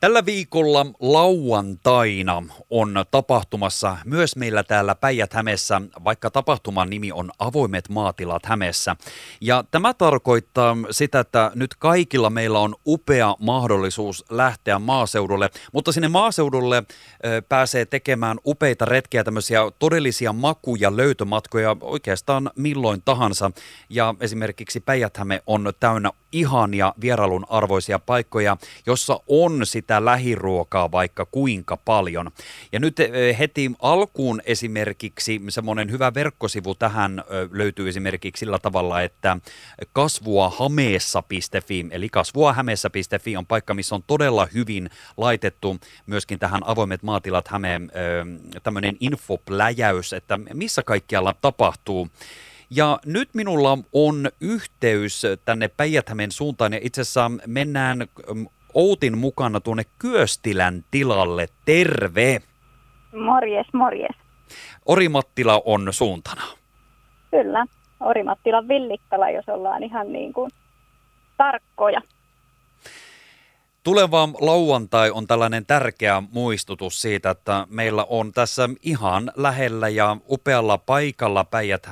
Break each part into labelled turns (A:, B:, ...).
A: Tällä viikolla lauantaina on tapahtumassa myös meillä täällä Päijät-Hämeessä, vaikka tapahtuman nimi on Avoimet maatilat Hämeessä. Ja tämä tarkoittaa sitä, että nyt kaikilla meillä on upea mahdollisuus lähteä maaseudulle, mutta sinne maaseudulle pääsee tekemään upeita retkiä, tämmöisiä todellisia maku- ja löytömatkoja oikeastaan milloin tahansa. Ja esimerkiksi päijät on täynnä ihania vierailun arvoisia paikkoja, jossa on sitä lähiruokaa vaikka kuinka paljon. Ja nyt eh, heti alkuun esimerkiksi semmoinen hyvä verkkosivu tähän löytyy esimerkiksi sillä tavalla, että kasvuahameessa.fi, eli kasvuahameessa.fi on paikka, missä on todella hyvin laitettu myöskin tähän avoimet maatilat Hämeen tämmöinen infopläjäys, että missä kaikkialla tapahtuu. Ja nyt minulla on yhteys tänne päijät suuntaan ja itse asiassa mennään mm, Outin mukana tuonne Kyöstilän tilalle. Terve!
B: Morjes, morjes.
A: Orimattila on suuntana.
B: Kyllä, Orimattilan Villikkala, jos ollaan ihan niin kuin tarkkoja.
A: Tuleva lauantai on tällainen tärkeä muistutus siitä, että meillä on tässä ihan lähellä ja upealla paikalla päijät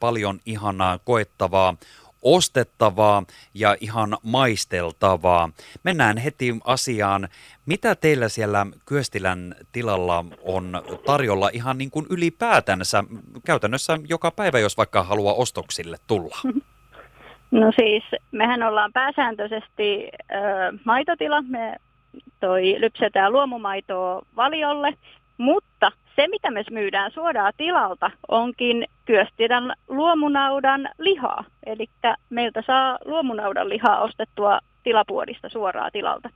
A: paljon ihanaa koettavaa, ostettavaa ja ihan maisteltavaa. Mennään heti asiaan. Mitä teillä siellä Kyöstilän tilalla on tarjolla ihan niin kuin ylipäätänsä käytännössä joka päivä, jos vaikka haluaa ostoksille tulla?
B: No siis, mehän ollaan pääsääntöisesti ö, maitotila. Me toi lypsetään luomumaitoa valiolle, mutta se, mitä me myydään suoraan tilalta, onkin Kyöstilän luomunaudan lihaa. Eli meiltä saa luomunaudan lihaa ostettua tilapuodista suoraan tilalta.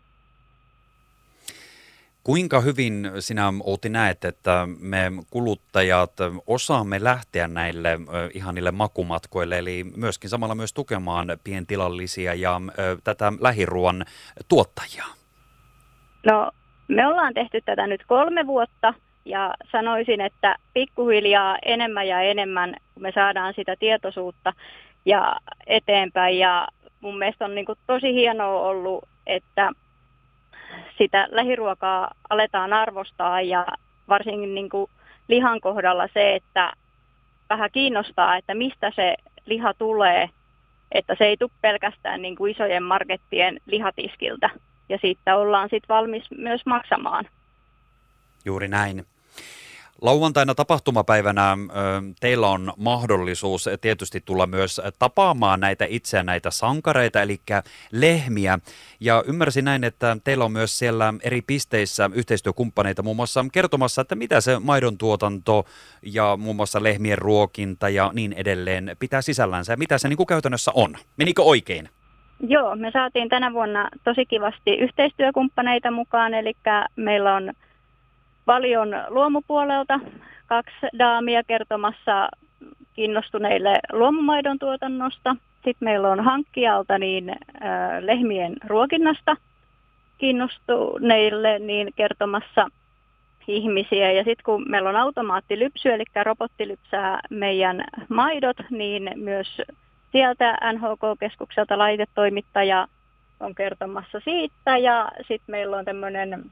A: Kuinka hyvin sinä Outi näet, että me kuluttajat osaamme lähteä näille ihanille makumatkoille, eli myöskin samalla myös tukemaan pientilallisia ja tätä lähiruoan tuottajia?
B: No, me ollaan tehty tätä nyt kolme vuotta ja sanoisin, että pikkuhiljaa enemmän ja enemmän, me saadaan sitä tietoisuutta ja eteenpäin ja mun mielestä on niin tosi hienoa ollut, että sitä lähiruokaa aletaan arvostaa ja varsinkin niin kuin lihan kohdalla se, että vähän kiinnostaa, että mistä se liha tulee, että se ei tule pelkästään niin kuin isojen markettien lihatiskiltä ja siitä ollaan sitten valmis myös maksamaan.
A: Juuri näin. Lauantaina tapahtumapäivänä teillä on mahdollisuus tietysti tulla myös tapaamaan näitä itseä näitä sankareita, eli lehmiä. Ja ymmärsin näin, että teillä on myös siellä eri pisteissä yhteistyökumppaneita muun muassa kertomassa, että mitä se maidon tuotanto ja muun muassa lehmien ruokinta ja niin edelleen pitää sisällänsä ja mitä se niin kuin käytännössä on. Menikö oikein?
B: Joo, me saatiin tänä vuonna tosi kivasti yhteistyökumppaneita mukaan, eli meillä on paljon luomupuolelta, kaksi daamia kertomassa kiinnostuneille luomumaidon tuotannosta. Sitten meillä on hankkijalta niin lehmien ruokinnasta kiinnostuneille niin kertomassa ihmisiä. Ja sitten kun meillä on automaattilypsy, eli robotti lypsää meidän maidot, niin myös sieltä NHK-keskukselta laitetoimittaja on kertomassa siitä. Ja sitten meillä on tämmöinen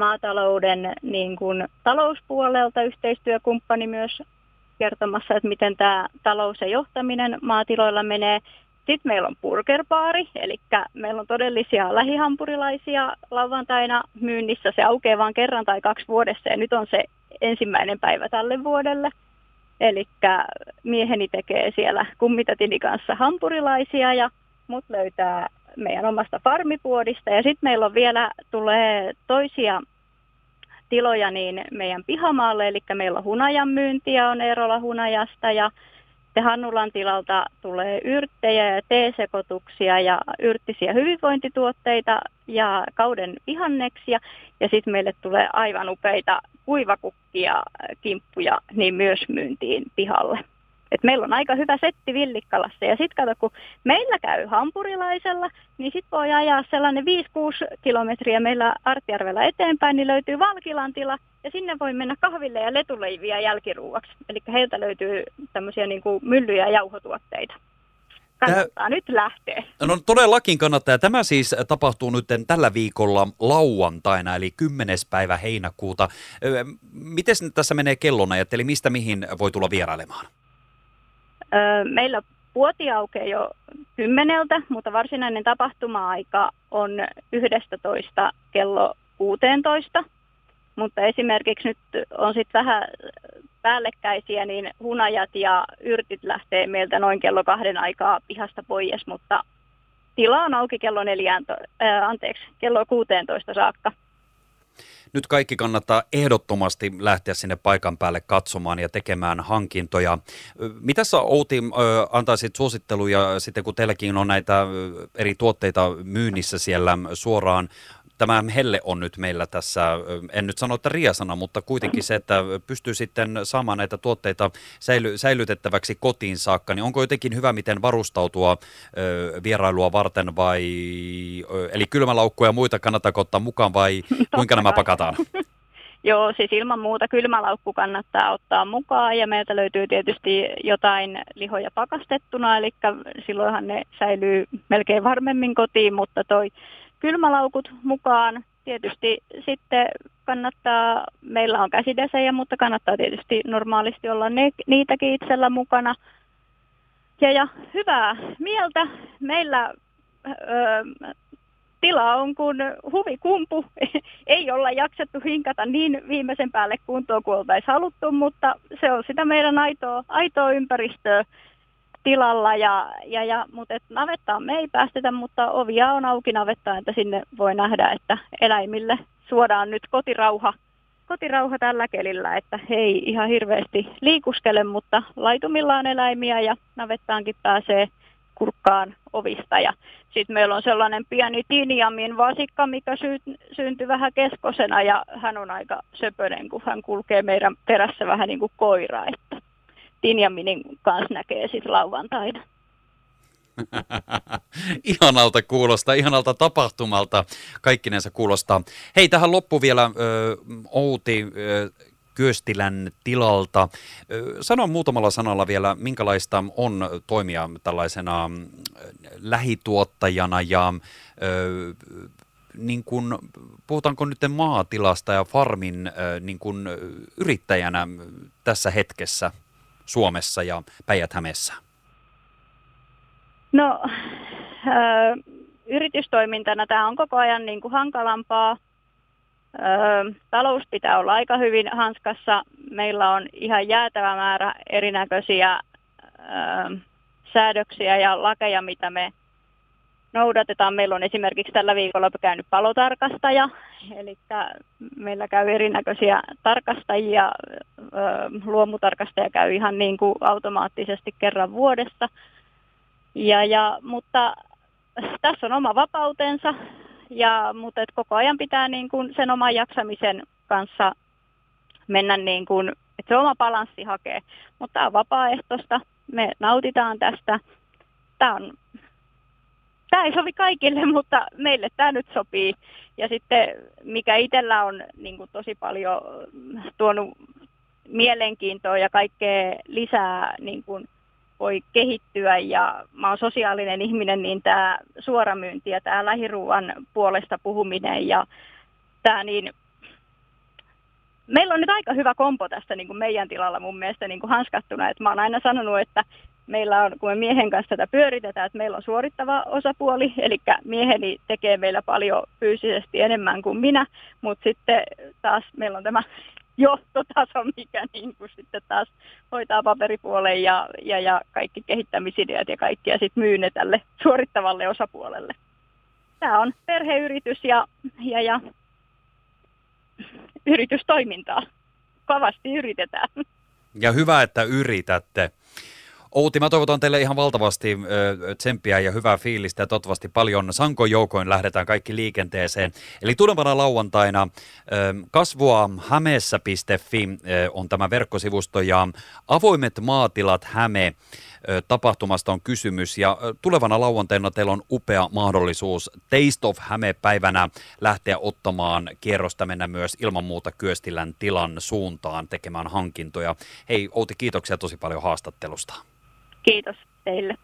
B: maatalouden niin kuin, talouspuolelta yhteistyökumppani myös kertomassa, että miten tämä talous ja johtaminen maatiloilla menee. Sitten meillä on burgerbaari, eli meillä on todellisia lähihampurilaisia lauantaina myynnissä. Se aukeaa vain kerran tai kaksi vuodessa ja nyt on se ensimmäinen päivä tälle vuodelle. Eli mieheni tekee siellä kummitatini kanssa hampurilaisia ja mut löytää meidän omasta farmipuodista. Ja sitten meillä on vielä, tulee toisia tiloja niin meidän pihamaalle, eli meillä on hunajan myyntiä, on Eerola hunajasta ja sitten Hannulan tilalta tulee yrttejä ja teesekotuksia ja yrttisiä hyvinvointituotteita ja kauden vihanneksia. Ja sitten meille tulee aivan upeita kuivakukkia, kimppuja, niin myös myyntiin pihalle. Et meillä on aika hyvä setti Villikkalassa ja sitten kato, kun meillä käy hampurilaisella, niin sitten voi ajaa sellainen 5-6 kilometriä meillä Artjärvellä eteenpäin, niin löytyy Valkilantila ja sinne voi mennä kahville ja letuleiviä jälkiruuaksi. Eli heiltä löytyy tämmöisiä niin kuin myllyjä ja jauhotuotteita. kannattaa Tää... nyt lähteä.
A: No todellakin kannattaa. Tämä siis tapahtuu nyt tällä viikolla lauantaina, eli 10. päivä heinäkuuta. Miten tässä menee kellonajat, eli mistä mihin voi tulla vierailemaan?
B: Meillä puoti aukeaa jo kymmeneltä, mutta varsinainen tapahtuma-aika on 11 kello 16. Mutta esimerkiksi nyt on sitten vähän päällekkäisiä, niin hunajat ja yrtit lähtee meiltä noin kello kahden aikaa pihasta pois, mutta tila on auki kello, neljään, äh, anteeksi, kello 16 saakka.
A: Nyt kaikki kannattaa ehdottomasti lähteä sinne paikan päälle katsomaan ja tekemään hankintoja. Mitä sä Outi antaisit suositteluja sitten, kun teilläkin on näitä eri tuotteita myynnissä siellä suoraan tämä helle on nyt meillä tässä, en nyt sano, että riasana, mutta kuitenkin se, että pystyy sitten saamaan näitä tuotteita säily, säilytettäväksi kotiin saakka, niin onko jotenkin hyvä, miten varustautua ö, vierailua varten vai, ö, eli kylmälaukkuja ja muita kannattaako ottaa mukaan vai kuinka nämä pakataan?
B: Joo, siis ilman muuta kylmälaukku kannattaa ottaa mukaan ja meiltä löytyy tietysti jotain lihoja pakastettuna, eli silloinhan ne säilyy melkein varmemmin kotiin, mutta toi kylmälaukut mukaan. Tietysti sitten kannattaa, meillä on käsidesejä, mutta kannattaa tietysti normaalisti olla ne, niitäkin itsellä mukana. Ja, ja hyvää mieltä. Meillä ö, tila on kuin huvikumpu. Ei olla jaksettu hinkata niin viimeisen päälle kuntoon kuin oltaisiin haluttu, mutta se on sitä meidän aitoa, aitoa ympäristöä tilalla, ja, ja, ja, mutta et navettaan me ei päästetä, mutta ovia on auki navettaan, että sinne voi nähdä, että eläimille suodaan nyt kotirauha, kotirauha tällä kelillä, että he ei ihan hirveästi liikuskele, mutta laitumilla on eläimiä ja navettaankin pääsee kurkkaan ovista. Ja sitten meillä on sellainen pieni Tiniamin vasikka, mikä sy- syntyi vähän keskosena ja hän on aika söpönen, kun hän kulkee meidän perässä vähän niin kuin koira. Että Tinjaminin kanssa näkee sitten lauantaina.
A: ihanalta kuulostaa, ihanalta tapahtumalta kaikkinensa kuulostaa. Hei, tähän loppu vielä ö, Outi ö, Kyöstilän tilalta. Sano muutamalla sanalla vielä, minkälaista on toimia tällaisena lähituottajana ja ö, niin kun, puhutaanko nyt maatilasta ja farmin niin kun, yrittäjänä tässä hetkessä? Suomessa ja Päijät-Hämeessä?
B: No, ö, yritystoimintana tämä on koko ajan niin kuin hankalampaa. Ö, talous pitää olla aika hyvin hanskassa. Meillä on ihan jäätävä määrä erinäköisiä ö, säädöksiä ja lakeja, mitä me noudatetaan. Meillä on esimerkiksi tällä viikolla käynyt palotarkastaja, eli meillä käy erinäköisiä tarkastajia. Luomutarkastaja käy ihan niin kuin automaattisesti kerran vuodessa. Ja, ja, mutta tässä on oma vapautensa, ja, mutta et koko ajan pitää niin kuin sen oman jaksamisen kanssa mennä niin kuin, että se oma balanssi hakee. Mutta tämä on vapaaehtoista, me nautitaan tästä. Tämä on tämä ei sovi kaikille, mutta meille tämä nyt sopii. Ja sitten mikä itsellä on niin kuin tosi paljon tuonut mielenkiintoa ja kaikkea lisää niin kuin voi kehittyä ja mä oon sosiaalinen ihminen, niin tämä suoramyynti ja tämä lähiruuan puolesta puhuminen ja tämä niin meillä on nyt aika hyvä kompo tästä niin kuin meidän tilalla mun mielestä niin kuin hanskattuna. Et mä oon aina sanonut, että meillä on, kun me miehen kanssa tätä pyöritetään, että meillä on suorittava osapuoli, eli mieheni tekee meillä paljon fyysisesti enemmän kuin minä, mutta sitten taas meillä on tämä johtotaso, mikä niin kuin sitten taas hoitaa paperipuolen ja, ja, ja kaikki kehittämisideat ja kaikki ja sitten myy ne tälle suorittavalle osapuolelle. Tämä on perheyritys ja, ja, ja yritystoimintaa. Kovasti yritetään.
A: Ja hyvä, että yritätte. Outi, mä toivotan teille ihan valtavasti tsemppiä ja hyvää fiilistä ja toivottavasti paljon Sanko joukoin lähdetään kaikki liikenteeseen. Eli tulevana lauantaina ö, kasvua hämeessä.fi on tämä verkkosivusto ja avoimet maatilat Häme tapahtumasta on kysymys ja tulevana lauantaina teillä on upea mahdollisuus Taste of Häme-päivänä lähteä ottamaan kierrosta mennä myös ilman muuta Kyöstilän tilan suuntaan tekemään hankintoja. Hei Outi, kiitoksia tosi paljon haastattelusta.
B: Kiitos teille.